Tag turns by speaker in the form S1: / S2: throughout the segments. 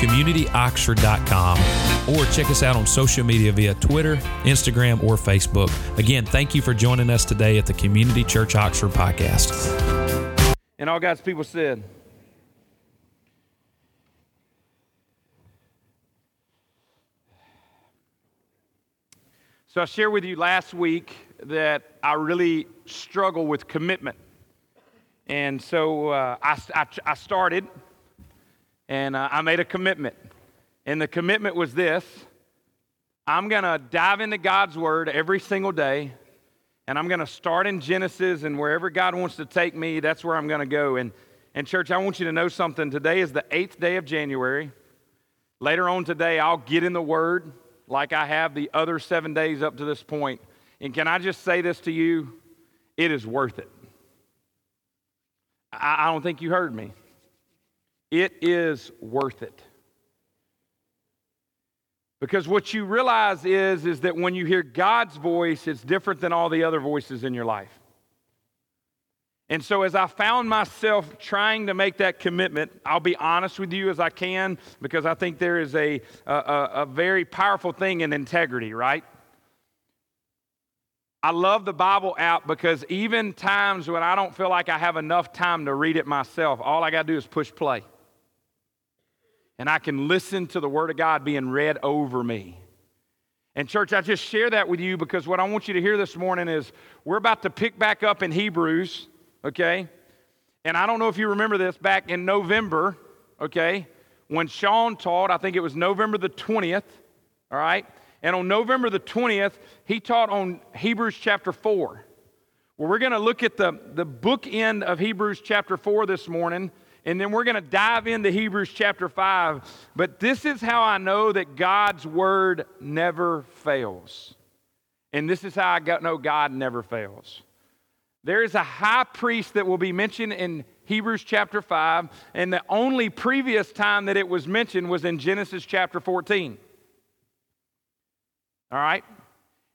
S1: www.communityoxford.com or check us out on social media via Twitter, Instagram, or Facebook. Again, thank you for joining us today at the Community Church Oxford podcast.
S2: And all God's people said, So I shared with you last week that I really struggle with commitment. And so uh, I, I, I, started and uh, I made a commitment. And the commitment was this I'm going to dive into God's Word every single day. And I'm going to start in Genesis, and wherever God wants to take me, that's where I'm going to go. And, and, church, I want you to know something. Today is the eighth day of January. Later on today, I'll get in the Word like I have the other seven days up to this point. And can I just say this to you? It is worth it. I, I don't think you heard me. It is worth it. Because what you realize is, is that when you hear God's voice, it's different than all the other voices in your life. And so, as I found myself trying to make that commitment, I'll be honest with you as I can, because I think there is a, a, a very powerful thing in integrity, right? I love the Bible app because even times when I don't feel like I have enough time to read it myself, all I got to do is push play. And I can listen to the Word of God being read over me. And, church, I just share that with you because what I want you to hear this morning is we're about to pick back up in Hebrews okay? And I don't know if you remember this back in November, okay, when Sean taught, I think it was November the 20th, all right? And on November the 20th, he taught on Hebrews chapter 4. Well, we're going to look at the, the book end of Hebrews chapter 4 this morning, and then we're going to dive into Hebrews chapter 5. But this is how I know that God's word never fails. And this is how I know God never fails. There is a high priest that will be mentioned in Hebrews chapter 5, and the only previous time that it was mentioned was in Genesis chapter 14. All right?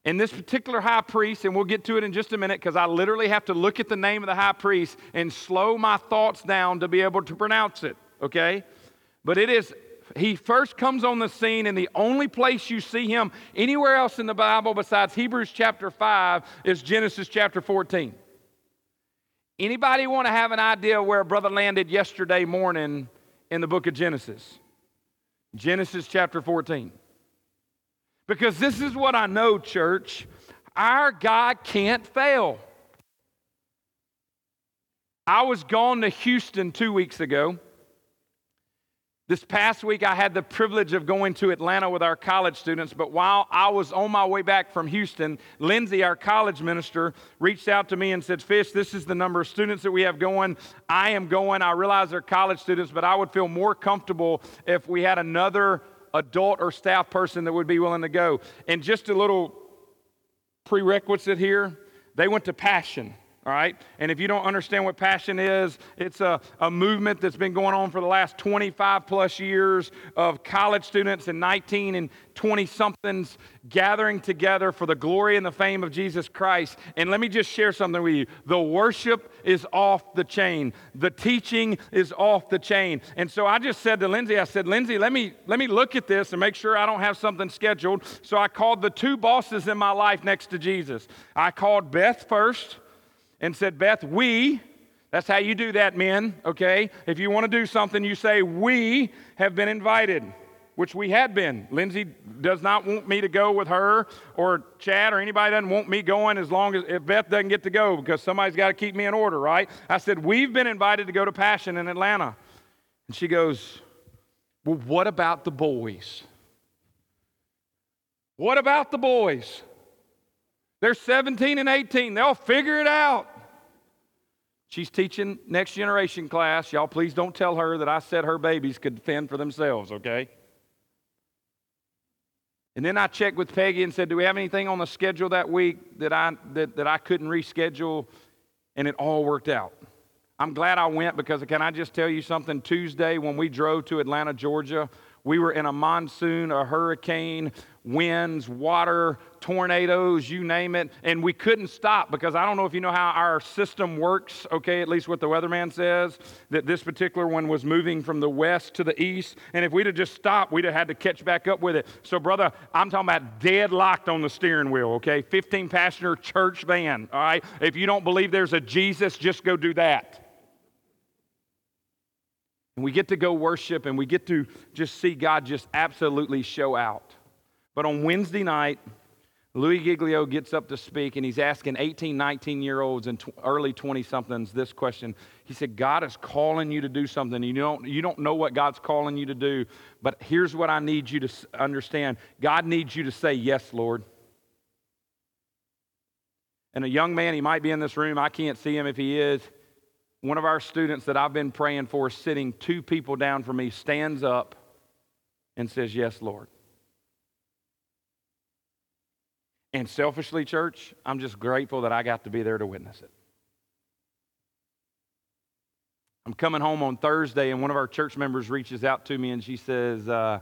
S2: And this particular high priest, and we'll get to it in just a minute because I literally have to look at the name of the high priest and slow my thoughts down to be able to pronounce it, okay? But it is, he first comes on the scene, and the only place you see him anywhere else in the Bible besides Hebrews chapter 5 is Genesis chapter 14. Anybody want to have an idea where brother landed yesterday morning in the book of Genesis? Genesis chapter 14. Because this is what I know, church. Our God can't fail. I was gone to Houston two weeks ago. This past week, I had the privilege of going to Atlanta with our college students, but while I was on my way back from Houston, Lindsay, our college minister, reached out to me and said, Fish, this is the number of students that we have going. I am going. I realize they're college students, but I would feel more comfortable if we had another adult or staff person that would be willing to go. And just a little prerequisite here they went to Passion all right? And if you don't understand what passion is, it's a, a movement that's been going on for the last 25 plus years of college students and 19 and 20 somethings gathering together for the glory and the fame of Jesus Christ. And let me just share something with you the worship is off the chain, the teaching is off the chain. And so I just said to Lindsay, I said, Lindsay, let me, let me look at this and make sure I don't have something scheduled. So I called the two bosses in my life next to Jesus. I called Beth first and said, Beth, we, that's how you do that, men, okay? If you want to do something, you say, we have been invited, which we had been. Lindsay does not want me to go with her, or Chad, or anybody doesn't want me going as long as if Beth doesn't get to go because somebody's got to keep me in order, right? I said, we've been invited to go to Passion in Atlanta. And she goes, well, what about the boys? What about the boys? They're 17 and 18. They'll figure it out. She's teaching next generation class. Y'all, please don't tell her that I said her babies could fend for themselves, okay? And then I checked with Peggy and said, Do we have anything on the schedule that week that I, that, that I couldn't reschedule? And it all worked out. I'm glad I went because can I just tell you something? Tuesday, when we drove to Atlanta, Georgia, we were in a monsoon, a hurricane, winds, water, tornadoes, you name it, and we couldn't stop because I don't know if you know how our system works, okay, at least what the weatherman says, that this particular one was moving from the west to the east, and if we'd have just stopped, we'd have had to catch back up with it. So, brother, I'm talking about deadlocked on the steering wheel, okay? 15 passenger church van, all right? If you don't believe there's a Jesus, just go do that. And we get to go worship and we get to just see God just absolutely show out. But on Wednesday night, Louis Giglio gets up to speak and he's asking 18, 19 year olds and early 20 somethings this question. He said, God is calling you to do something. You don't, you don't know what God's calling you to do, but here's what I need you to understand God needs you to say, Yes, Lord. And a young man, he might be in this room, I can't see him if he is one of our students that I've been praying for, sitting two people down from me, stands up and says, Yes, Lord. And selfishly, church, I'm just grateful that I got to be there to witness it. I'm coming home on Thursday, and one of our church members reaches out to me and she says, uh,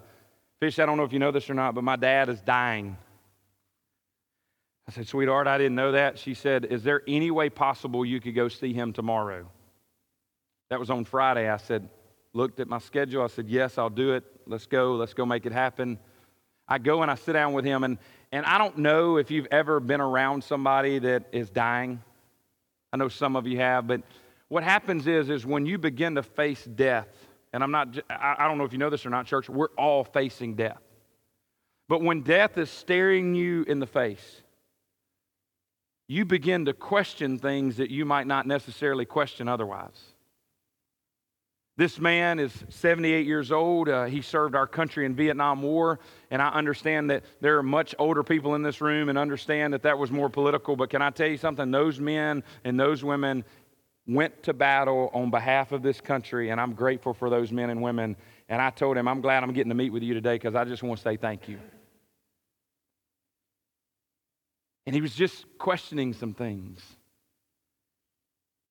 S2: Fish, I don't know if you know this or not, but my dad is dying. I said, Sweetheart, I didn't know that. She said, Is there any way possible you could go see him tomorrow? That was on Friday. I said, looked at my schedule. I said, yes, I'll do it. Let's go. Let's go make it happen. I go and I sit down with him, and, and I don't know if you've ever been around somebody that is dying. I know some of you have, but what happens is, is when you begin to face death, and I'm not, I don't know if you know this or not, church, we're all facing death. But when death is staring you in the face, you begin to question things that you might not necessarily question otherwise. This man is 78 years old. Uh, he served our country in Vietnam War, and I understand that there are much older people in this room and understand that that was more political. But can I tell you something? Those men and those women went to battle on behalf of this country, and I'm grateful for those men and women. And I told him, I'm glad I'm getting to meet with you today because I just want to say thank you. And he was just questioning some things.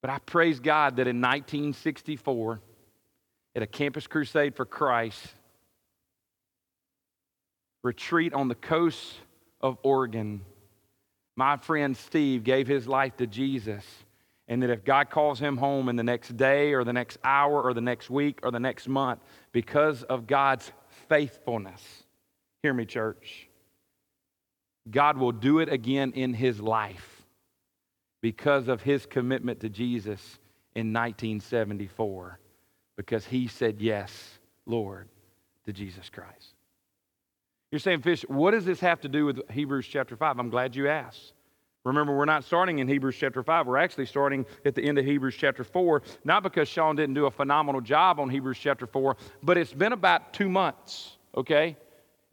S2: But I praise God that in 1964, at a campus crusade for Christ retreat on the coast of Oregon, my friend Steve gave his life to Jesus. And that if God calls him home in the next day or the next hour or the next week or the next month, because of God's faithfulness, hear me, church, God will do it again in his life because of his commitment to Jesus in 1974 because he said yes, Lord, to Jesus Christ. You're saying, Fish, what does this have to do with Hebrews chapter 5? I'm glad you asked. Remember, we're not starting in Hebrews chapter 5. We're actually starting at the end of Hebrews chapter 4, not because Sean didn't do a phenomenal job on Hebrews chapter 4, but it's been about two months, okay?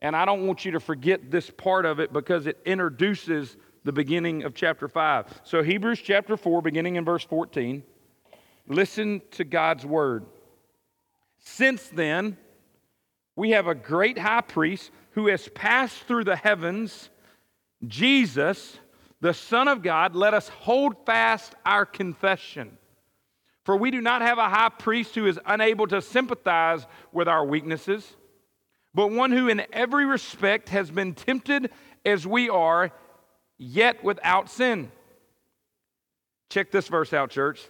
S2: And I don't want you to forget this part of it because it introduces the beginning of chapter 5. So, Hebrews chapter 4, beginning in verse 14, listen to God's word. Since then, we have a great high priest who has passed through the heavens, Jesus, the Son of God. Let us hold fast our confession. For we do not have a high priest who is unable to sympathize with our weaknesses, but one who in every respect has been tempted as we are, yet without sin. Check this verse out, church.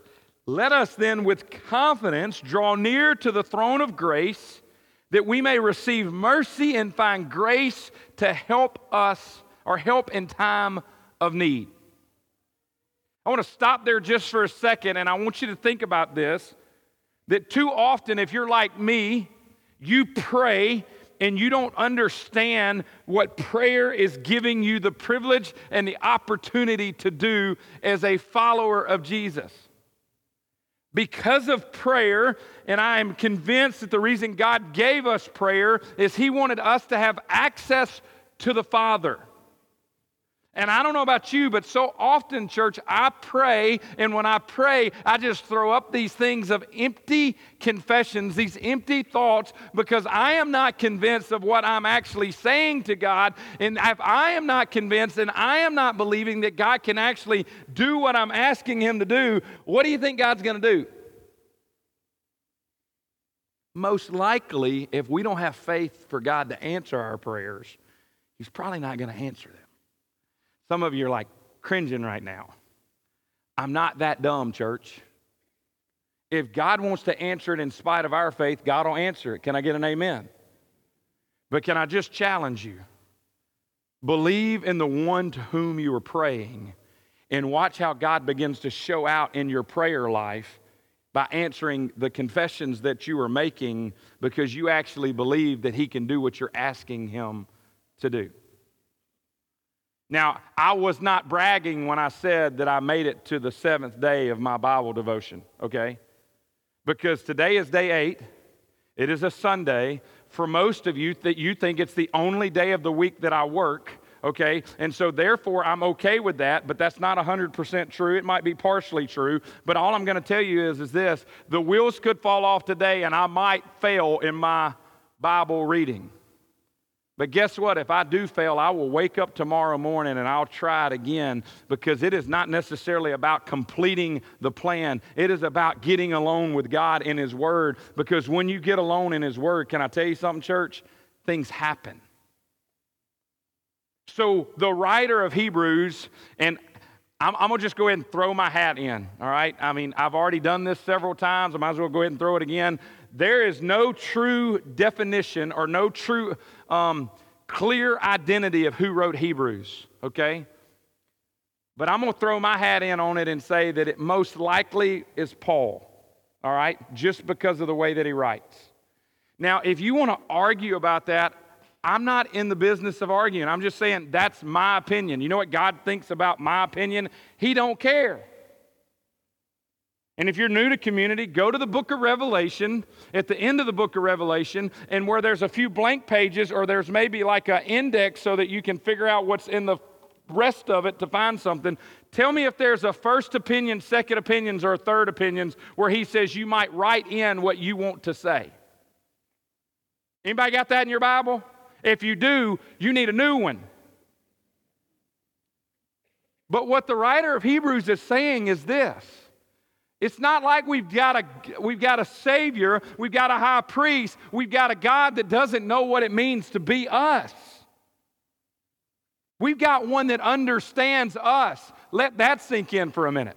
S2: Let us then with confidence draw near to the throne of grace that we may receive mercy and find grace to help us or help in time of need. I want to stop there just for a second and I want you to think about this that too often, if you're like me, you pray and you don't understand what prayer is giving you the privilege and the opportunity to do as a follower of Jesus because of prayer, and I am convinced that the reason God gave us prayer is He wanted us to have access to the Father. And I don't know about you, but so often, church, I pray, and when I pray, I just throw up these things of empty confessions, these empty thoughts, because I am not convinced of what I'm actually saying to God. And if I am not convinced and I am not believing that God can actually do what I'm asking Him to do, what do you think God's going to do? Most likely, if we don't have faith for God to answer our prayers, He's probably not going to answer them. Some of you are like cringing right now. I'm not that dumb, church. If God wants to answer it in spite of our faith, God will answer it. Can I get an amen? But can I just challenge you? Believe in the one to whom you are praying and watch how God begins to show out in your prayer life by answering the confessions that you are making because you actually believe that He can do what you're asking Him to do. Now, I was not bragging when I said that I made it to the seventh day of my Bible devotion, okay? Because today is day eight. It is a Sunday. For most of you, that you think it's the only day of the week that I work, okay? And so therefore, I'm okay with that, but that's not 100% true. It might be partially true. But all I'm to tell you is, is this the wheels could fall off today, and I might fail in my Bible reading. But guess what? If I do fail, I will wake up tomorrow morning and I'll try it again because it is not necessarily about completing the plan. It is about getting alone with God in His Word because when you get alone in His Word, can I tell you something, church? Things happen. So the writer of Hebrews, and I'm, I'm, gonna just go ahead and throw my hat in, all right? I mean, I've already done this several times. I might as well go ahead and throw it again. There is no true definition or no true um, clear identity of who wrote Hebrews, okay? But I'm to throw my hat in on it and say that it most likely is Paul, all right? Just because of the way that he writes. Now, if you want to argue about that, I'm not in the business of arguing. I'm just saying that's my opinion. You know what God thinks about my opinion? He don't care. And if you're new to community, go to the book of Revelation, at the end of the book of Revelation, and where there's a few blank pages, or there's maybe like an index so that you can figure out what's in the rest of it to find something. Tell me if there's a first opinion, second opinions, or third opinions where he says you might write in what you want to say. Anybody got that in your Bible? If you do, you need a new one. But what the writer of Hebrews is saying is this it's not like we've got, a, we've got a Savior, we've got a high priest, we've got a God that doesn't know what it means to be us. We've got one that understands us. Let that sink in for a minute.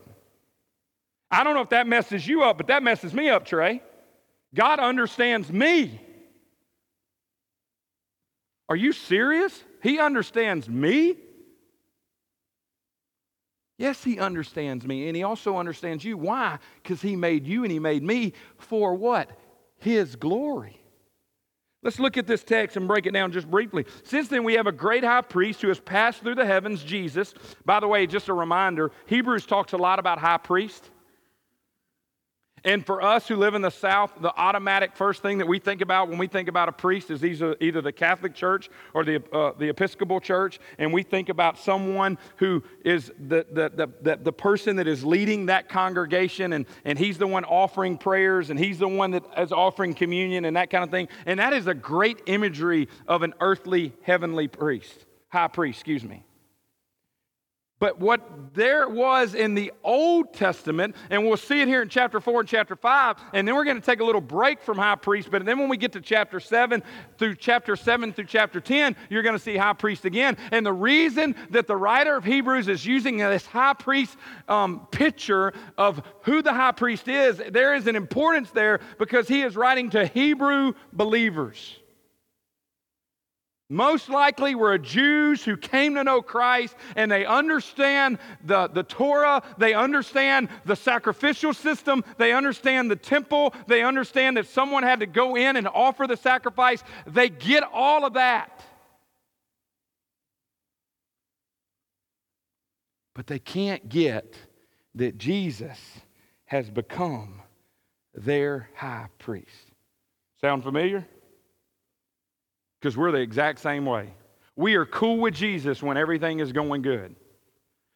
S2: I don't know if that messes you up, but that messes me up, Trey. God understands me. Are you serious? He understands me? Yes, He understands me, and He also understands you. Why? Because He made you and He made me for what? His glory. Let's look at this text and break it down just briefly. Since then, we have a great high priest who has passed through the heavens, Jesus. By the way, just a reminder Hebrews talks a lot about high priest. And for us who live in the South, the automatic first thing that we think about when we think about a priest is either, either the Catholic Church or the, uh, the Episcopal Church. And we think about someone who is the, the, the, the, the person that is leading that congregation, and, and he's the one offering prayers, and he's the one that is offering communion and that kind of thing. And that is a great imagery of an earthly, heavenly priest, high priest, excuse me. But what there was in the Old Testament, and we'll see it here in chapter 4 and chapter 5, and then we're going to take a little break from high priest. But then when we get to chapter 7 through chapter 7 through chapter 10, you're going to see high priest again. And the reason that the writer of Hebrews is using this high priest um, picture of who the high priest is, there is an importance there because he is writing to Hebrew believers most likely were Jews who came to know Christ and they understand the, the Torah, they understand the sacrificial system, they understand the temple, they understand that someone had to go in and offer the sacrifice. They get all of that. But they can't get that Jesus has become their high priest. Sound familiar? Because we're the exact same way. We are cool with Jesus when everything is going good.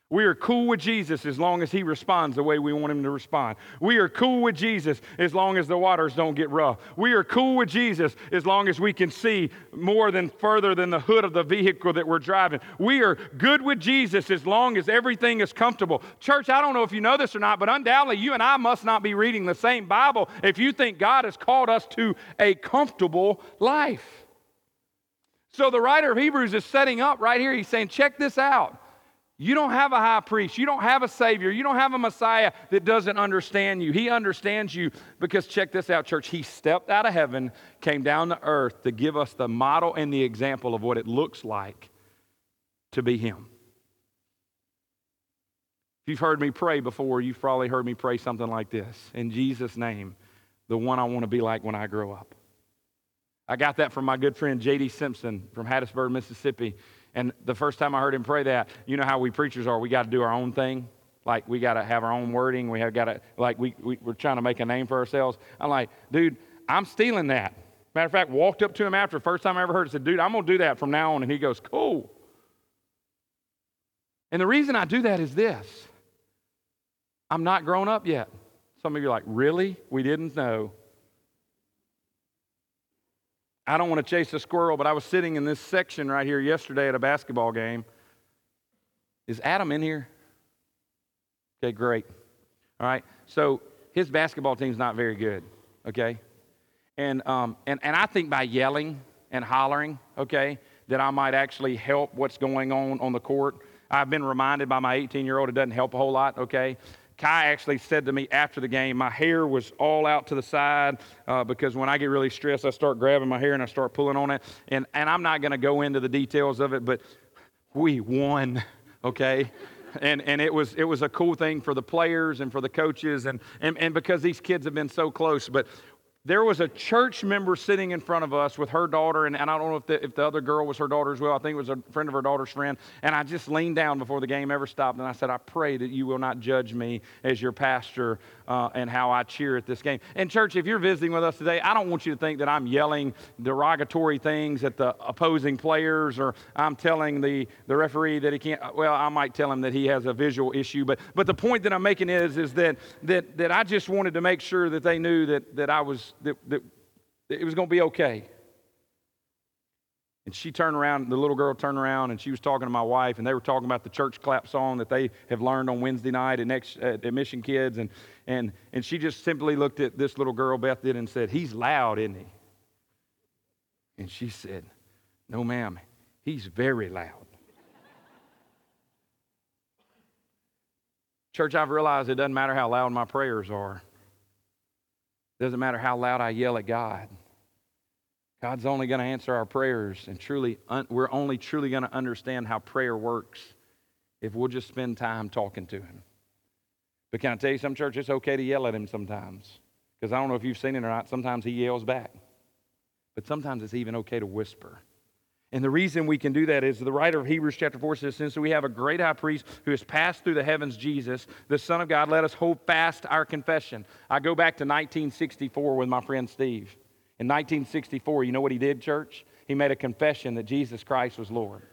S2: We are cool with Jesus as long as he responds the way we want him to respond. We are cool with Jesus as long as the waters don't get rough. We are cool with Jesus as long as we can see more than further than the hood of the vehicle that we're driving. We are good with Jesus as long as everything is comfortable. Church, I don't know if you know this or not, but undoubtedly you and I must not be reading the same Bible if you think God has called us to a comfortable life. So the writer of Hebrews is setting up right here. He's saying, check this out. You don't have a high priest. You don't have a Savior. You don't have a Messiah that doesn't understand you. He understands you because, check this out, church. He stepped out of heaven, came down to earth to give us the model and the example of what it looks like to be Him. If you've heard me pray before, you've probably heard me pray something like this In Jesus' name, the one I want to be like when I grow up. I got that from my good friend J.D. Simpson from Hattiesburg, Mississippi. And the first time I heard him pray that, you know how we preachers are, we got to do our own thing. Like we got to have our own wording. We have got to, like we, we, we're trying to make a name for ourselves. I'm like, dude, I'm stealing that. Matter of fact, walked up to him after the first time I ever heard it, said, dude, I'm going to do that from now on. And he goes, cool. And the reason I do that is this I'm not grown up yet. Some of you are like, really? We didn't know. I don't want to chase a squirrel, but I was sitting in this section right here yesterday at a basketball game. Is Adam in here? Okay, great. All right. So his basketball team's not very good. Okay. And, um, and, and I think by yelling and hollering, okay, that I might actually help what's going on on the court. I've been reminded by my 18 year old it doesn't help a whole lot, okay? Kai actually said to me after the game, my hair was all out to the side uh, because when I get really stressed, I start grabbing my hair and I start pulling on it. And, and I'm not going to go into the details of it, but we won, okay? and, and it, was, it was a cool thing for the players and for the coaches and, and, and because these kids have been so close. But there was a church member sitting in front of us with her daughter, and, and I don't know if the, if the other girl was her daughter as well. I think it was a friend of her daughter's friend. And I just leaned down before the game ever stopped, and I said, I pray that you will not judge me as your pastor uh, and how I cheer at this game. And, church, if you're visiting with us today, I don't want you to think that I'm yelling derogatory things at the opposing players or I'm telling the, the referee that he can't. Well, I might tell him that he has a visual issue, but, but the point that I'm making is, is that, that, that I just wanted to make sure that they knew that, that I was that, that, that it was going to be okay. And she turned around, the little girl turned around, and she was talking to my wife, and they were talking about the church clap song that they have learned on Wednesday night at, next, at Mission Kids. And, and, and she just simply looked at this little girl, Beth did, and said, He's loud, isn't he? And she said, No, ma'am, he's very loud. Church, I've realized it doesn't matter how loud my prayers are. It doesn't matter how loud I yell at God. God's only going to answer our prayers, and truly, un- we're only truly going to understand how prayer works if we'll just spend time talking to Him. But can I tell you some church, it's okay to yell at Him sometimes. Because I don't know if you've seen it or not, sometimes He yells back. But sometimes it's even okay to whisper. And the reason we can do that is the writer of Hebrews chapter 4 says, Since we have a great high priest who has passed through the heavens, Jesus, the Son of God, let us hold fast our confession. I go back to 1964 with my friend Steve. In 1964, you know what he did, church? He made a confession that Jesus Christ was Lord.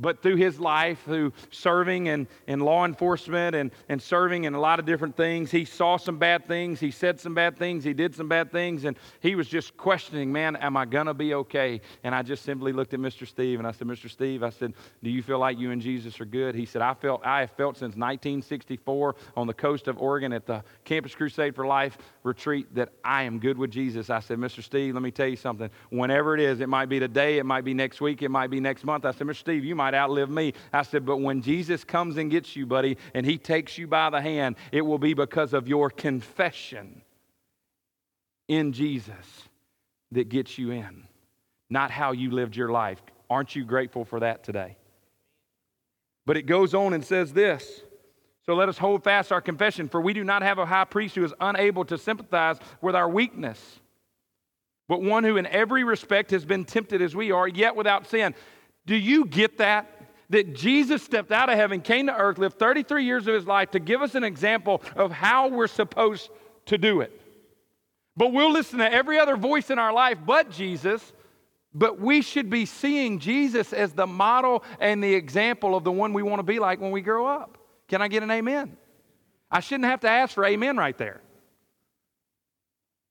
S2: But through his life, through serving in, in law enforcement and, and serving in a lot of different things, he saw some bad things. He said some bad things. He did some bad things. And he was just questioning, man, am I going to be okay? And I just simply looked at Mr. Steve and I said, Mr. Steve, I said, do you feel like you and Jesus are good? He said, I, felt, I have felt since 1964 on the coast of Oregon at the Campus Crusade for Life retreat that I am good with Jesus. I said, Mr. Steve, let me tell you something. Whenever it is, it might be today, it might be next week, it might be next month. I said, Mr. Steve, you might might outlive me. I said, but when Jesus comes and gets you, buddy, and he takes you by the hand, it will be because of your confession in Jesus that gets you in, not how you lived your life. Aren't you grateful for that today? But it goes on and says this. So let us hold fast our confession, for we do not have a high priest who is unable to sympathize with our weakness, but one who in every respect has been tempted as we are, yet without sin. Do you get that? That Jesus stepped out of heaven, came to earth, lived 33 years of his life to give us an example of how we're supposed to do it. But we'll listen to every other voice in our life but Jesus But we should be seeing Jesus as the model and the example of the one we want to be like when we grow up. Can I get an amen? I shouldn't have to ask for amen right there.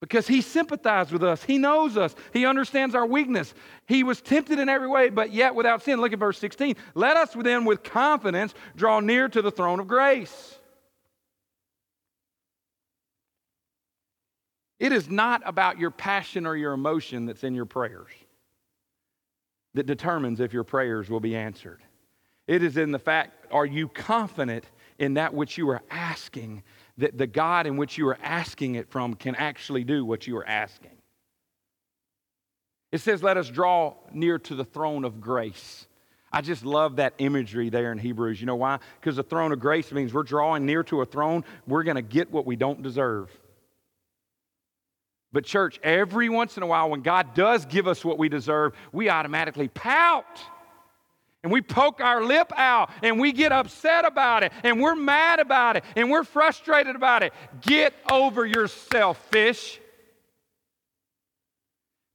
S2: Because he sympathized with us. He knows us. He understands our weakness. He was tempted in every way, but yet without sin. Look at verse 16. Let us then with confidence draw near to the throne of grace. It is not about your passion or your emotion that's in your prayers that determines if your prayers will be answered. It is in the fact, are you confident in that which you are asking, that the God in which you are asking it from can actually do what you are asking? It says, let us draw near to the throne of grace. I just love that imagery there in Hebrews. You know why? Because the throne of grace means we're drawing near to a throne, we're going to get what we don't deserve. But, church, every once in a while, when God does give us what we deserve, we automatically pout. And we poke our lip out and we get upset about it and we're mad about it and we're frustrated about it. Get over yourself, fish.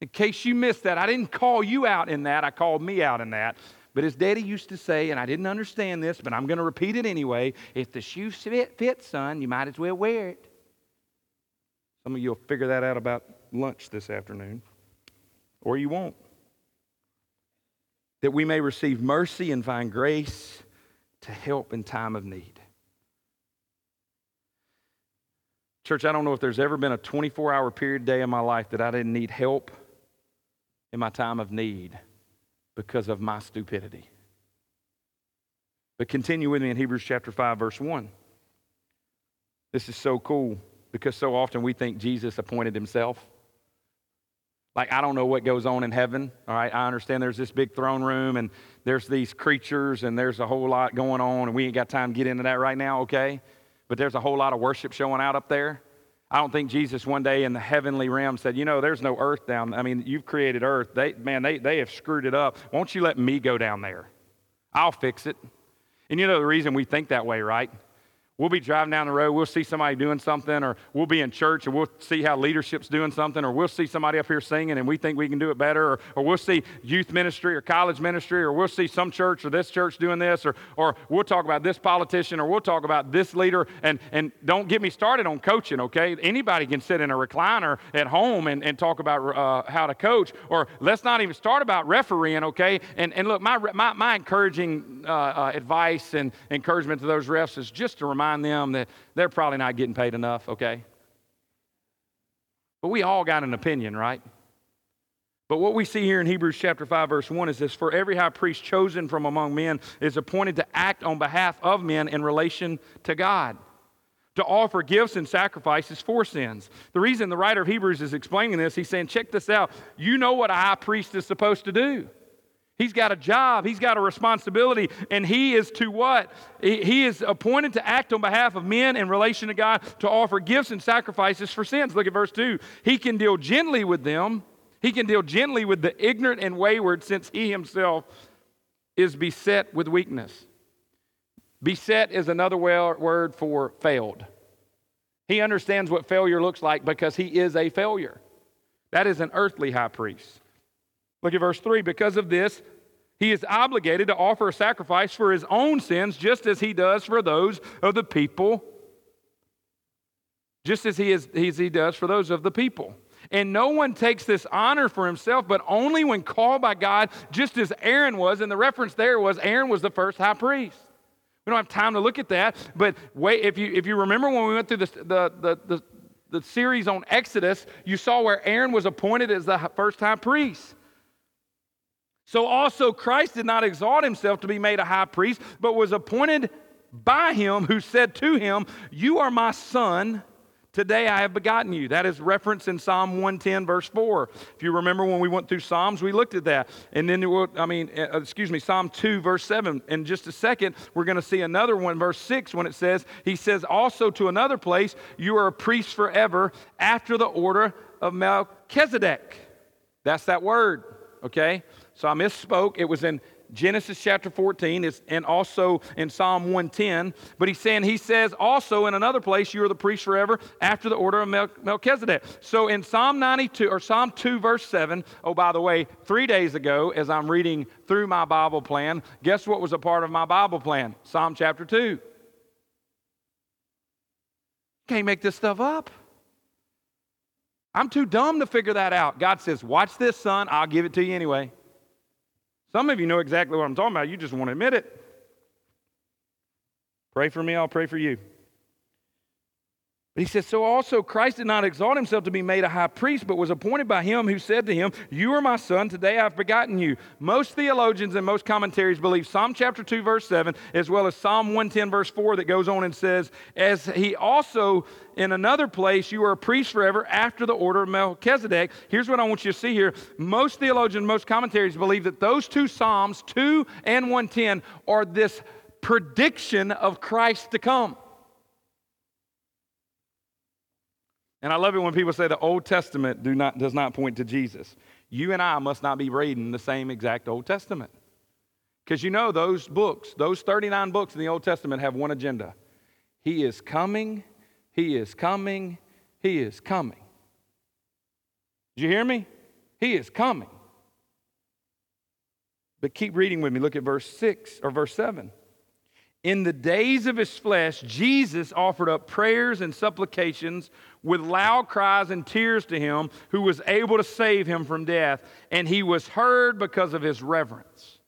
S2: In case you missed that, I didn't call you out in that, I called me out in that. But as daddy used to say, and I didn't understand this, but I'm going to repeat it anyway if the shoe fit, fits, son, you might as well wear it. Some of you will figure that out about lunch this afternoon, or you won't. That we may receive mercy and find grace to help in time of need. Church, I don't know if there's ever been a 24 hour period day in my life that I didn't need help in my time of need because of my stupidity. But continue with me in Hebrews chapter 5, verse 1. This is so cool because so often we think Jesus appointed himself. Like, I don't know what goes on in heaven. All right, I understand there's this big throne room and there's these creatures and there's a whole lot going on, and we ain't got time to get into that right now, okay? But there's a whole lot of worship showing out up there. I don't think Jesus one day in the heavenly realm said, You know, there's no earth down. I mean, you've created earth. They, man, they, they have screwed it up. Won't you let me go down there? I'll fix it. And you know the reason we think that way, right? We'll be driving down the road, we'll see somebody doing something, or we'll be in church and we'll see how leadership's doing something, or we'll see somebody up here singing and we think we can do it better, or, or we'll see youth ministry or college ministry, or we'll see some church or this church doing this, or, or we'll talk about this politician, or we'll talk about this leader. And, and don't get me started on coaching, okay? Anybody can sit in a recliner at home and, and talk about uh, how to coach, or let's not even start about refereeing, okay? And, and look, my, my, my encouraging uh, uh, advice and encouragement to those refs is just to remind remind them that they're probably not getting paid enough, okay? But we all got an opinion, right? But what we see here in Hebrews chapter 5, verse 1 is this For every high priest chosen from among men is appointed to act on behalf of men in relation to God, to offer gifts and sacrifices for sins. The reason the writer of Hebrews is explaining this, he's saying, Check this out. You know what a high priest is supposed to do. He's got a job, he's got a responsibility, and he is to what? He is appointed to act on behalf of men in relation to God to offer gifts and sacrifices for sins. Look at verse 2. He can deal gently with them, he can deal gently with the ignorant and wayward, since he himself is beset with weakness. Beset is another word for failed. He understands what failure looks like because he is a failure. That is an earthly high priest. Look at verse 3. Because of this, he is obligated to offer a sacrifice for his own sins, just as he does for those of the people, just as he, is, as he does for those of the people. And no one takes this honor for himself, but only when called by God, just as Aaron was. And the reference there was Aaron was the first high priest. We don't have time to look at that, but wait, if you, if you remember when we went through this, the, the, the, the series on Exodus, you saw where Aaron was appointed as the first high priest. So also Christ did not exalt himself to be made a high priest, but was appointed by him who said to him, You are my son. Today I have begotten you. That is referenced in Psalm 110, verse 4. If you remember when we went through Psalms, we looked at that. And then, I mean, uh, excuse me, Psalm 2, verse 7. In just a second, we're going to see another one, verse 6, when it says, He says also to another place, You are a priest forever after the order of Melchizedek. That's that word, okay? So I misspoke. It was in Genesis chapter 14 is, and also in Psalm 110. But he's saying, he says also in another place, you are the priest forever after the order of Melchizedek. So in Psalm 92 or Psalm 2, verse 7, oh, by the way, three days ago, as I'm reading through my Bible plan, guess what was a part of my Bible plan? Psalm chapter 2. Can't make this stuff up. I'm too dumb to figure that out. God says, Watch this, son. I'll give it to you anyway. Some of you know exactly what I'm talking about. You just won't admit it. Pray for me, I'll pray for you. But he says, So also Christ did not exalt himself to be made a high priest, but was appointed by him who said to him, You are my son, today I've begotten you. Most theologians and most commentaries believe Psalm chapter 2, verse 7, as well as Psalm 110, verse 4, that goes on and says, As he also in another place, you are a priest forever after the order of Melchizedek. Here's what I want you to see here. Most theologians, and most commentaries believe that those two Psalms, 2 and 110, are this prediction of Christ to come. And I love it when people say the Old Testament do not, does not point to Jesus. You and I must not be reading the same exact Old Testament. Because you know, those books, those 39 books in the Old Testament have one agenda He is coming, He is coming, He is coming. Did you hear me? He is coming. But keep reading with me. Look at verse 6 or verse 7. In the days of his flesh, Jesus offered up prayers and supplications with loud cries and tears to him who was able to save him from death, and he was heard because of his reverence.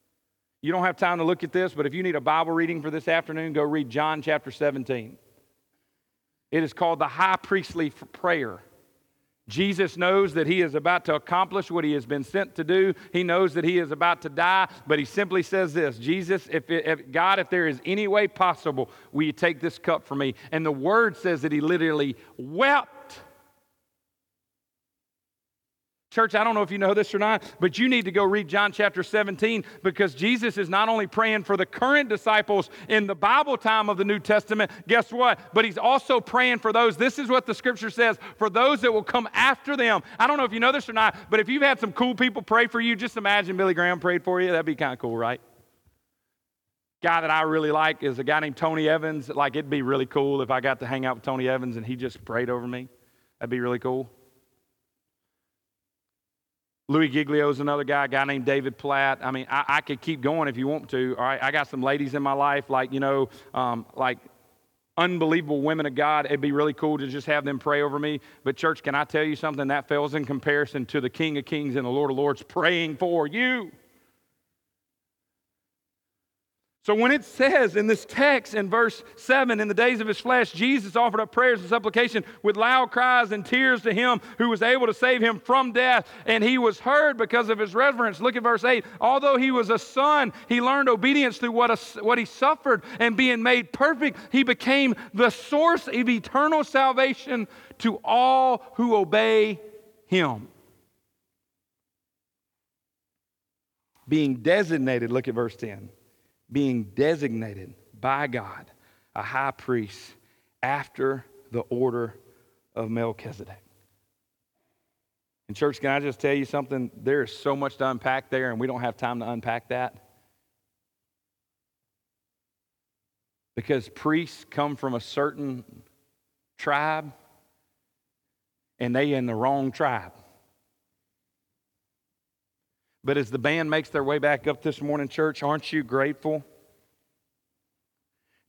S2: You don't have time to look at this, but if you need a Bible reading for this afternoon, go read John chapter 17. It is called the high priestly prayer. Jesus knows that he is about to accomplish what he has been sent to do. He knows that he is about to die, but he simply says this Jesus, if, it, if, God, if there is any way possible, will you take this cup from me? And the word says that he literally wept Church, I don't know if you know this or not, but you need to go read John chapter 17 because Jesus is not only praying for the current disciples in the Bible time of the New Testament, guess what? But he's also praying for those. This is what the scripture says for those that will come after them. I don't know if you know this or not, but if you've had some cool people pray for you, just imagine Billy Graham prayed for you. That'd be kind of cool, right? Guy that I really like is a guy named Tony Evans. Like, it'd be really cool if I got to hang out with Tony Evans and he just prayed over me. That'd be really cool. Louis Giglio is another guy, a guy named David Platt. I mean, I, I, could keep going if you want to. All right, I got some ladies in my life, like, you know, um, like unbelievable women of God. It'd be really cool to just have them pray over me. But, church, can I tell you something? That fails in comparison to the King of Kings and the Lord of Lords praying for you. So when it says in this text in verse 7, in the days of his flesh, Jesus offered up prayers and supplication with loud cries and tears to him who was able to save him from death, and he was heard because of his reverence. Look at verse 8. Although he was a son, he learned obedience through what, a, what he suffered, and being made perfect, he became the source of eternal salvation to all who obey him. Being designated, look at verse 10 being designated by God a high priest after the order of Melchizedek. And, church, can I just tell you something? There is so much to unpack there, and we don't have time to unpack that. Because priests come from a certain tribe, and they in the wrong tribe. But as the band makes their way back up this morning, church, aren't you grateful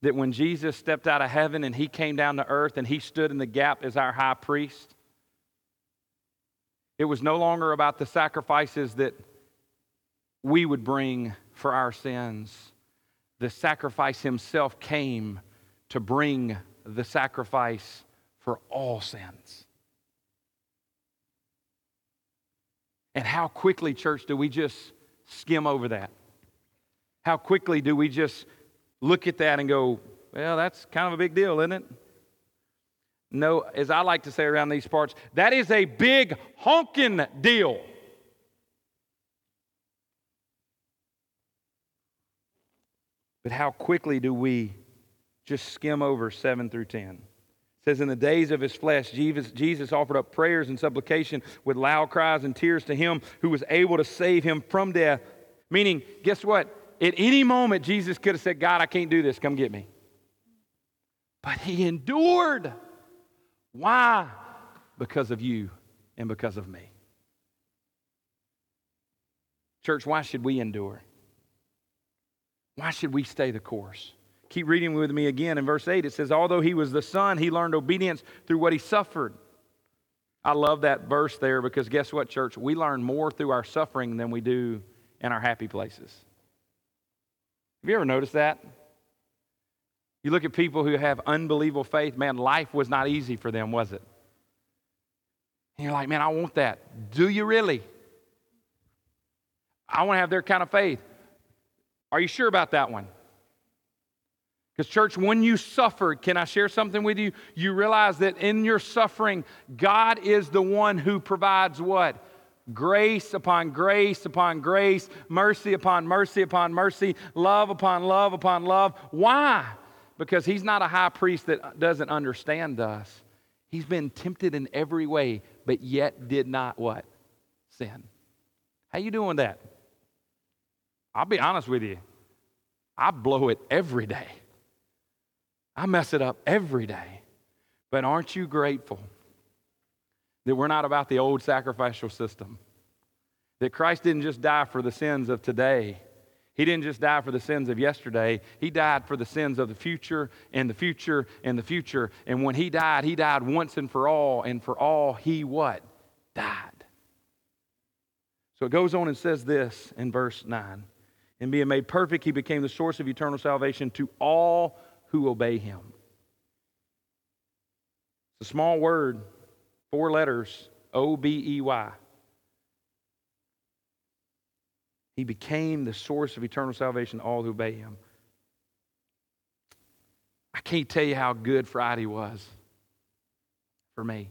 S2: that when Jesus stepped out of heaven and he came down to earth and he stood in the gap as our high priest, it was no longer about the sacrifices that we would bring for our sins. The sacrifice himself came to bring the sacrifice for all sins. And how quickly, church, do we just skim over that? How quickly do we just look at that and go, well, that's kind of a big deal, isn't it? No, as I like to say around these parts, that is a big honking deal. But how quickly do we just skim over 7 through 10? Says, In the days of his flesh, Jesus, Jesus offered up prayers and supplication with loud cries and tears to him who was able to save him from death. Meaning, guess what? at any moment, Jesus could have said, God, I can't do this. Come get me. But he endured. Why? Because of you and because of me. Church, why should we endure? Why should we stay the course? Keep reading with me again in verse 8. It says, Although he was the Son, he learned obedience through what he suffered. I love that verse there because guess what, church? We learn more through our suffering than we do in our happy places. Have you ever noticed that? You look at people who have unbelievable faith, man, life was not easy for them, was it? And you're like, man, I want that. Do you really? I want to have their kind of faith. Are you sure about that one? Because, church, when you suffer, can I share something with you? You realize that in your suffering, God is the one who provides what? Grace upon grace upon grace, mercy upon mercy upon mercy, love upon love upon love. Why? Because He's not a high priest that doesn't understand us. He's been tempted in every way, but yet did not what? Sin. How you doing that? I'll be honest with you. I blow it every day. I mess it up every day. But aren't you grateful that we're not about the old sacrificial system? That Christ didn't just die for the sins of today. He didn't just die for the sins of yesterday. He died for the sins of the future and the future and the future. And when he died, he died once and for all. And for all, he what? Died. So it goes on and says this in verse 9 and being made perfect, he became the source of eternal salvation to all who obey him. It's a small word, four letters O B E Y. He became the source of eternal salvation to all who obey him. I can't tell you how good Friday was for me.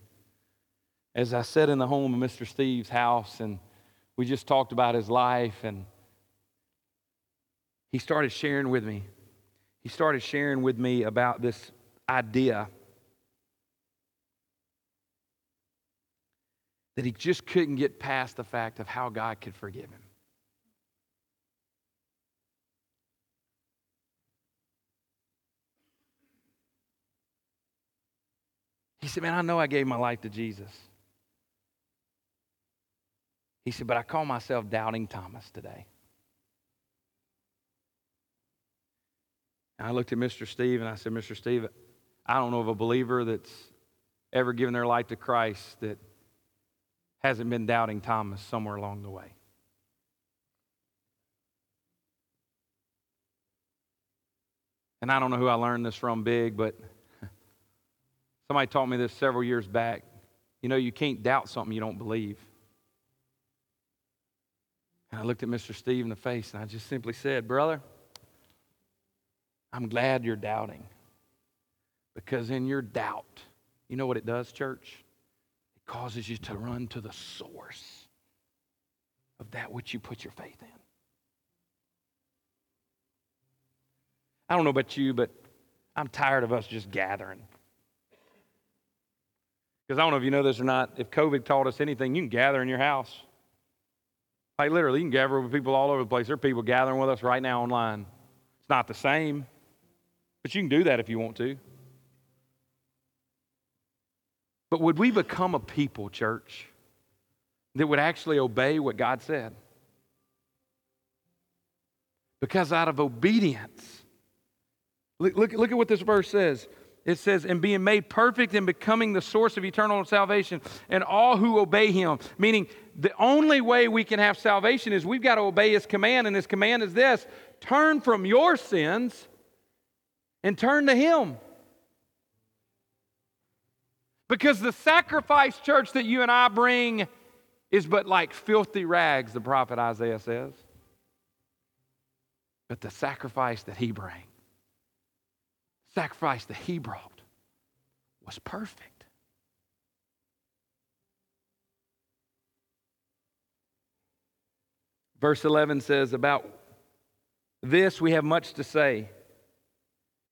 S2: As I sat in the home of Mr. Steve's house and we just talked about his life and he started sharing with me. He started sharing with me about this idea that he just couldn't get past the fact of how God could forgive him. He said, Man, I know I gave my life to Jesus. He said, But I call myself Doubting Thomas today. And I looked at Mr. Steve and I said, Mr. Steve, I don't know of a believer that's ever given their life to Christ that hasn't been doubting Thomas somewhere along the way. And I don't know who I learned this from big, but somebody taught me this several years back. You know, you can't doubt something you don't believe. And I looked at Mr. Steve in the face and I just simply said, Brother, I'm glad you're doubting. Because in your doubt, you know what it does, church? It causes you to run to the source of that which you put your faith in. I don't know about you, but I'm tired of us just gathering. Because I don't know if you know this or not, if COVID taught us anything, you can gather in your house. Like literally, you can gather with people all over the place. There are people gathering with us right now online. It's not the same. But you can do that if you want to. But would we become a people, church, that would actually obey what God said? Because out of obedience, look, look, look at what this verse says. It says, and being made perfect and becoming the source of eternal salvation, and all who obey him. Meaning, the only way we can have salvation is we've got to obey his command, and his command is this turn from your sins and turn to Him. Because the sacrifice, church, that you and I bring is but like filthy rags, the prophet Isaiah says. But the sacrifice that he brought, sacrifice that he brought, was perfect. Verse 11 says, About this we have much to say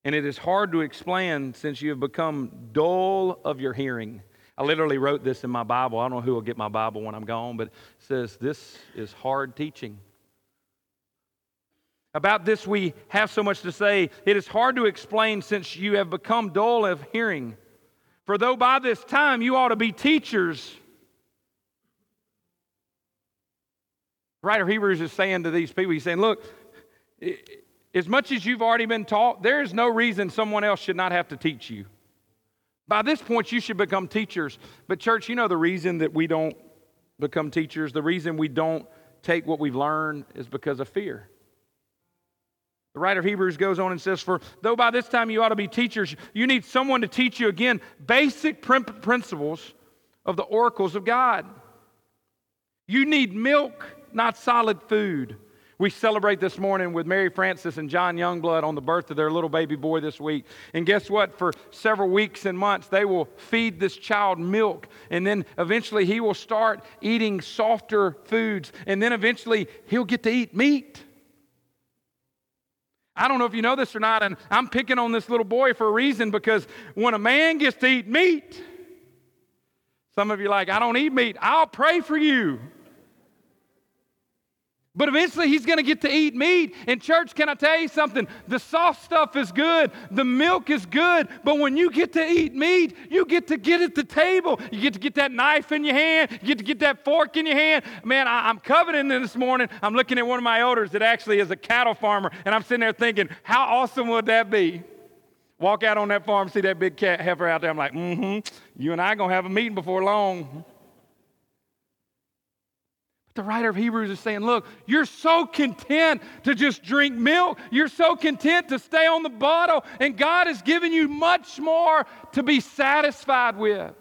S2: and it is hard to explain since you have become dull of your hearing. I literally wrote this in my Bible. I don't know who will get my Bible when I'm gone, but it says, This is hard teaching. About this, we have so much to say. It is hard to explain since you have become dull of hearing. For though by this time you ought to be teachers, writer Hebrews is saying to these people, he's saying, Look, as much as you've already been taught, there is no reason someone else should not have to teach you. By this point, you should become teachers. But, church, you know the reason that we don't become teachers, the reason we don't take what we've learned is because of fear. The writer of Hebrews goes on and says, For though by this time you ought to be teachers, you need someone to teach you again basic principles of the oracles of God. You need milk, not solid food. We celebrate this morning with Mary Frances and John Youngblood on the birth of their little baby boy this week. And guess what? For several weeks and months, they will feed this child milk. And then eventually he will start eating softer foods. And then eventually he'll get to eat meat. I don't know if you know this or not, and I'm picking on this little boy for a reason because when a man gets to eat meat, some of you like, I don't eat meat. I'll pray for you. But eventually he's going to get to eat meat. And, church, can I tell you something? The soft stuff is good, the milk is good. But when you get to eat meat, you get to get at the table. You get to get that knife in your hand, you get to get that fork in your hand. Man, I, am coveting this morning. I'm looking at one of my elders that actually is a cattle farmer. And I'm sitting there thinking, how awesome would that be? Walk out on that farm, see that big cat heifer out there. I'm like, mm hmm, you and I are going to have a meeting before long. The writer of Hebrews is saying, Look, you're so content to just drink milk. You're so content to stay on the bottle, and God has given you much more to be satisfied with.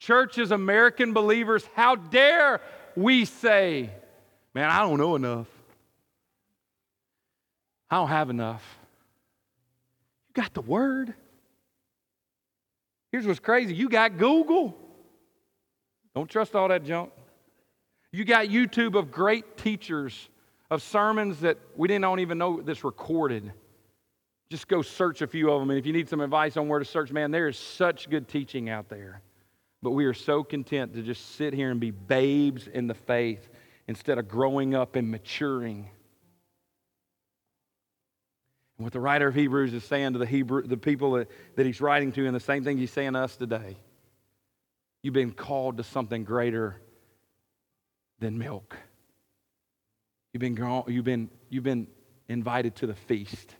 S2: Churches, American believers, how dare we say, Man, I don't know enough. I don't have enough. You got the word. Here's what's crazy you got Google. Don't trust all that junk. You got YouTube of great teachers of sermons that we didn't even know this recorded. Just go search a few of them. And if you need some advice on where to search, man, there is such good teaching out there. But we are so content to just sit here and be babes in the faith instead of growing up and maturing. And what the writer of Hebrews is saying to the, Hebrew, the people that, that he's writing to, and the same thing he's saying to us today you've been called to something greater than milk. You've been, you've been, you've been invited to the feast.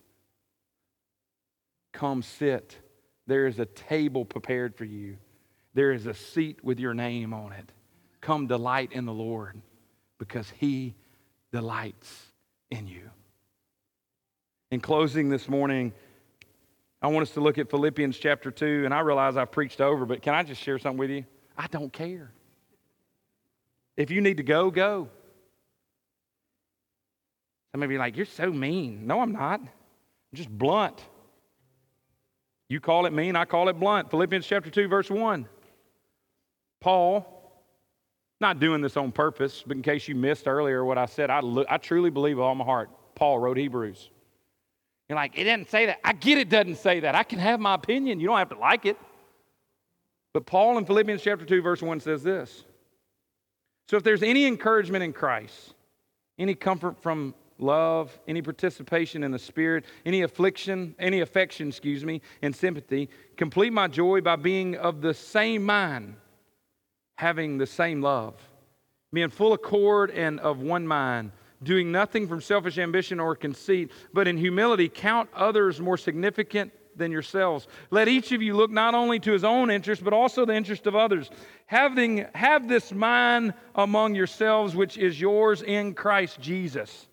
S2: Come sit. There is a table prepared for you, there is a seat with your name on it. Come delight in the Lord because He delights in you. In closing this morning, I want us to look at Philippians chapter 2, and I realize I've preached over, but can I just share something with you? I don't care. If you need to go, go. Some of you are like, you're so mean. No, I'm not. I'm just blunt. You call it mean, I call it blunt. Philippians chapter 2, verse 1. Paul, not doing this on purpose, but in case you missed earlier what I said, I, look, I truly believe with all my heart, Paul wrote Hebrews. You're like, it doesn't say that. I get it doesn't say that. I can have my opinion. You don't have to like it. But Paul in Philippians chapter 2, verse 1 says this so if there's any encouragement in Christ, any comfort from love, any participation in the Spirit, any affliction, any affection, excuse me, and sympathy, complete my joy by being of the same mind, having the same love, being full accord and of one mind, doing nothing from selfish ambition or conceit, but in humility count others more significant than yourselves. Let each of you look not only to his own interest, but also the interest of others. Having, have this mind among yourselves, which is yours in Christ Jesus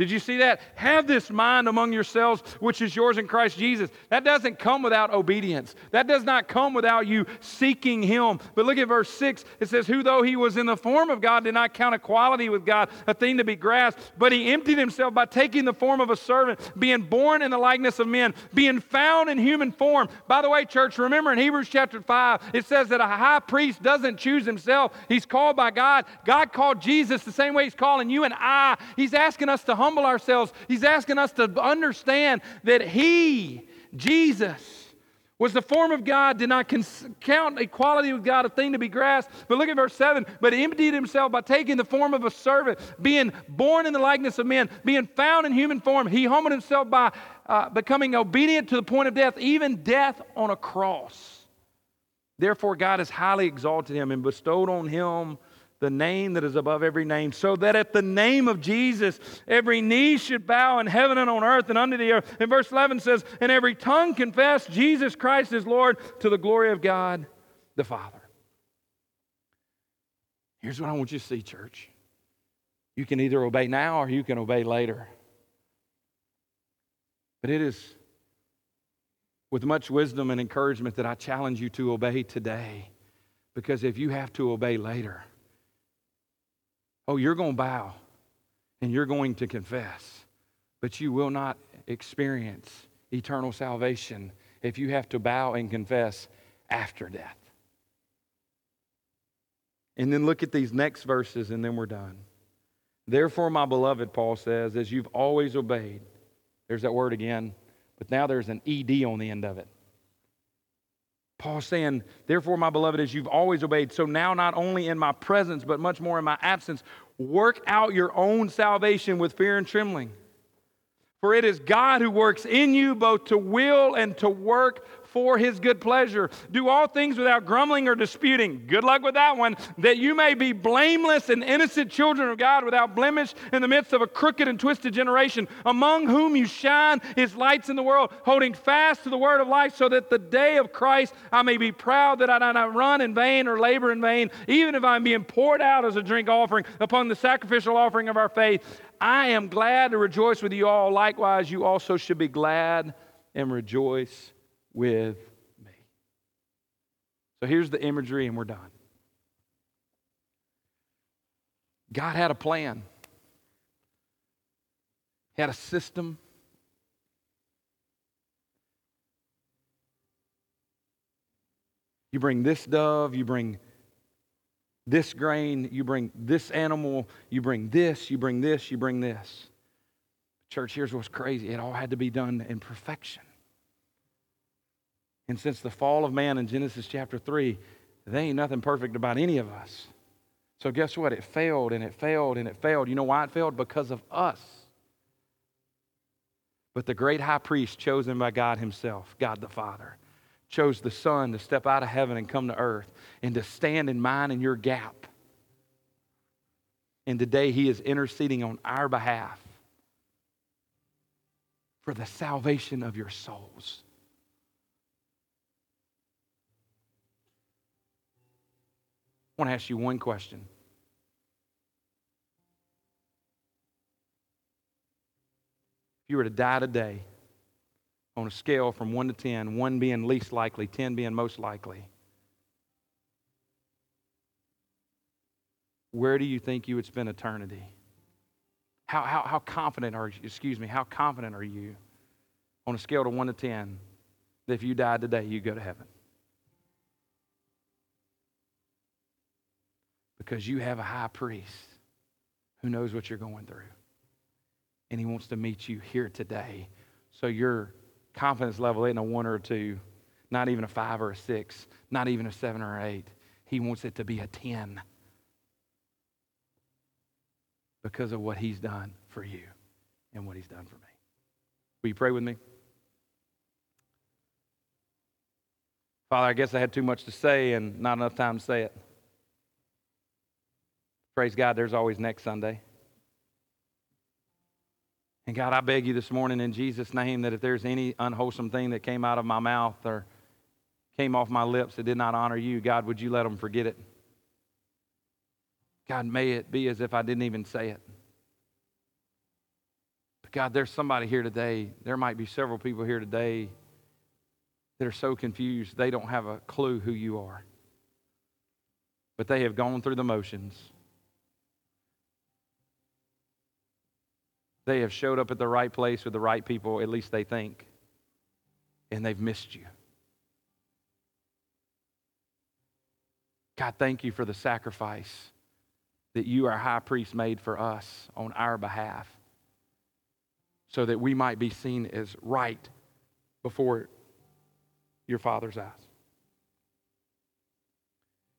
S2: did you see that? Have this mind among yourselves, which is yours in Christ Jesus. That doesn't come without obedience. That does not come without you seeking Him. But look at verse 6. It says, Who, though he was in the form of God, did not count equality with God a thing to be grasped, but he emptied himself by taking the form of a servant, being born in the likeness of men, being found in human form. By the way, church, remember in Hebrews chapter 5, it says that a high priest doesn't choose himself, he's called by God. God called Jesus the same way he's calling you and I. He's asking us to humble humble ourselves. He's asking us to understand that He, Jesus, was the form of God, did not cons- count equality with God a thing to be grasped. But look at verse 7 but emptied himself by taking the form of a servant, being born in the likeness of men, being found in human form. He humbled himself by uh, becoming obedient to the point of death, even death on a cross. Therefore, God has highly exalted him and bestowed on him the name that is above every name, so that at the name of Jesus, every knee should bow in heaven and on earth and under the earth. And verse 11 says, And every tongue confess Jesus Christ is Lord to the glory of God the Father. Here's what I want you to see, church. You can either obey now or you can obey later. But it is with much wisdom and encouragement that I challenge you to obey today. Because if you have to obey later, Oh, you're going to bow and you're going to confess, but you will not experience eternal salvation if you have to bow and confess after death. And then look at these next verses, and then we're done. Therefore, my beloved, Paul says, as you've always obeyed, there's that word again, but now there's an ED on the end of it. Paul saying, Therefore, my beloved, as you've always obeyed, so now not only in my presence, but much more in my absence, work out your own salvation with fear and trembling. For it is God who works in you both to will and to work for his good pleasure. Do all things without grumbling or disputing. Good luck with that one. That you may be blameless and innocent children of God without blemish in the midst of a crooked and twisted generation, among whom you shine as lights in the world, holding fast to the word of life, so that the day of Christ I may be proud that I do not run in vain or labor in vain, even if I'm being poured out as a drink offering upon the sacrificial offering of our faith. I am glad to rejoice with you all. Likewise, you also should be glad and rejoice with me. So here's the imagery, and we're done. God had a plan, He had a system. You bring this dove, you bring this grain, you bring this animal, you bring this, you bring this, you bring this. Church, here's what's crazy it all had to be done in perfection. And since the fall of man in Genesis chapter 3, there ain't nothing perfect about any of us. So guess what? It failed and it failed and it failed. You know why it failed? Because of us. But the great high priest chosen by God Himself, God the Father, chose the Son to step out of heaven and come to earth and to stand in mine and your gap. And today He is interceding on our behalf for the salvation of your souls. I want to ask you one question. If you were to die today on a scale from 1 to 10, 1 being least likely, 10 being most likely, where do you think you would spend eternity? How, how, how confident are you, excuse me, how confident are you on a scale to 1 to 10 that if you died today, you go to heaven? because you have a high priest who knows what you're going through. And he wants to meet you here today. So your confidence level isn't a one or a two, not even a five or a six, not even a seven or eight. He wants it to be a 10 because of what he's done for you and what he's done for me. Will you pray with me? Father, I guess I had too much to say and not enough time to say it. Praise God, there's always next Sunday. And God, I beg you this morning in Jesus' name that if there's any unwholesome thing that came out of my mouth or came off my lips that did not honor you, God, would you let them forget it? God, may it be as if I didn't even say it. But God, there's somebody here today, there might be several people here today that are so confused they don't have a clue who you are. But they have gone through the motions. They have showed up at the right place with the right people, at least they think, and they've missed you. God, thank you for the sacrifice that you, our high priest, made for us on our behalf so that we might be seen as right before your Father's eyes.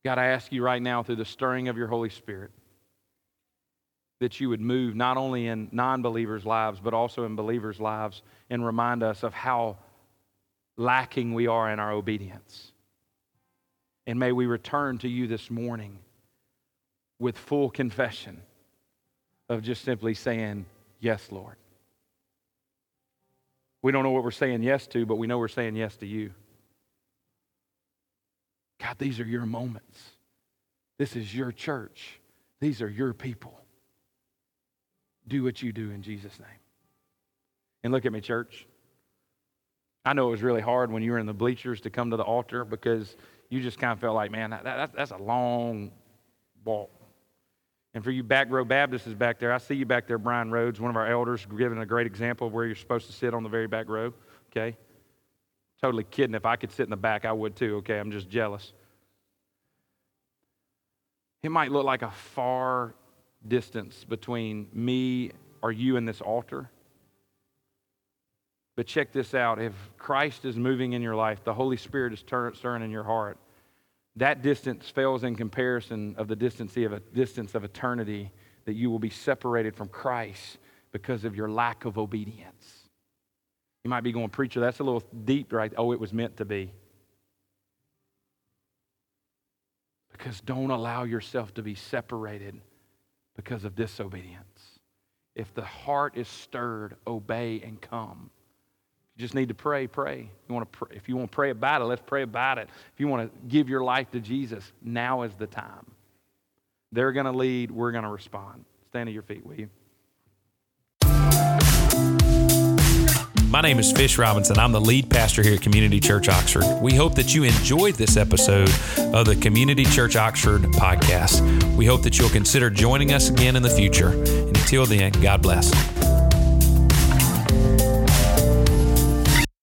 S2: God, I ask you right now through the stirring of your Holy Spirit that you would move not only in non believers' lives, but also in believers' lives and remind us of how lacking we are in our obedience. And may we return to you this morning with full confession of just simply saying, Yes, Lord. We don't know what we're saying yes to, but we know we're saying yes to you. God, these are your moments. This is your church. These are your people. Do what you do in Jesus' name. And look at me, church. I know it was really hard when you were in the bleachers to come to the altar because you just kind of felt like, man, that, that, that's a long walk. And for you back row Baptists back there, I see you back there, Brian Rhodes, one of our elders, giving a great example of where you're supposed to sit on the very back row. Okay? Totally kidding. If I could sit in the back, I would too. Okay? I'm just jealous. It might look like a far distance between me or you and this altar. But check this out if Christ is moving in your life, the Holy Spirit is stirring in your heart, that distance fails in comparison of the distance of a distance of eternity that you will be separated from Christ because of your lack of obedience. You might be going, preacher, that's a little deep, right? Oh, it was meant to be. Because don't allow yourself to be separated because of disobedience. If the heart is stirred, obey and come. You just need to pray, pray. You want to pray, if you want to pray about it, let's pray about it. If you want to give your life to Jesus, now is the time. They're going to lead, we're going to respond. Stand at your feet, will you?
S1: My name is Fish Robinson. I'm the lead pastor here at Community Church Oxford. We hope that you enjoyed this episode of the Community Church Oxford podcast. We hope that you'll consider joining us again in the future. And until then, God bless.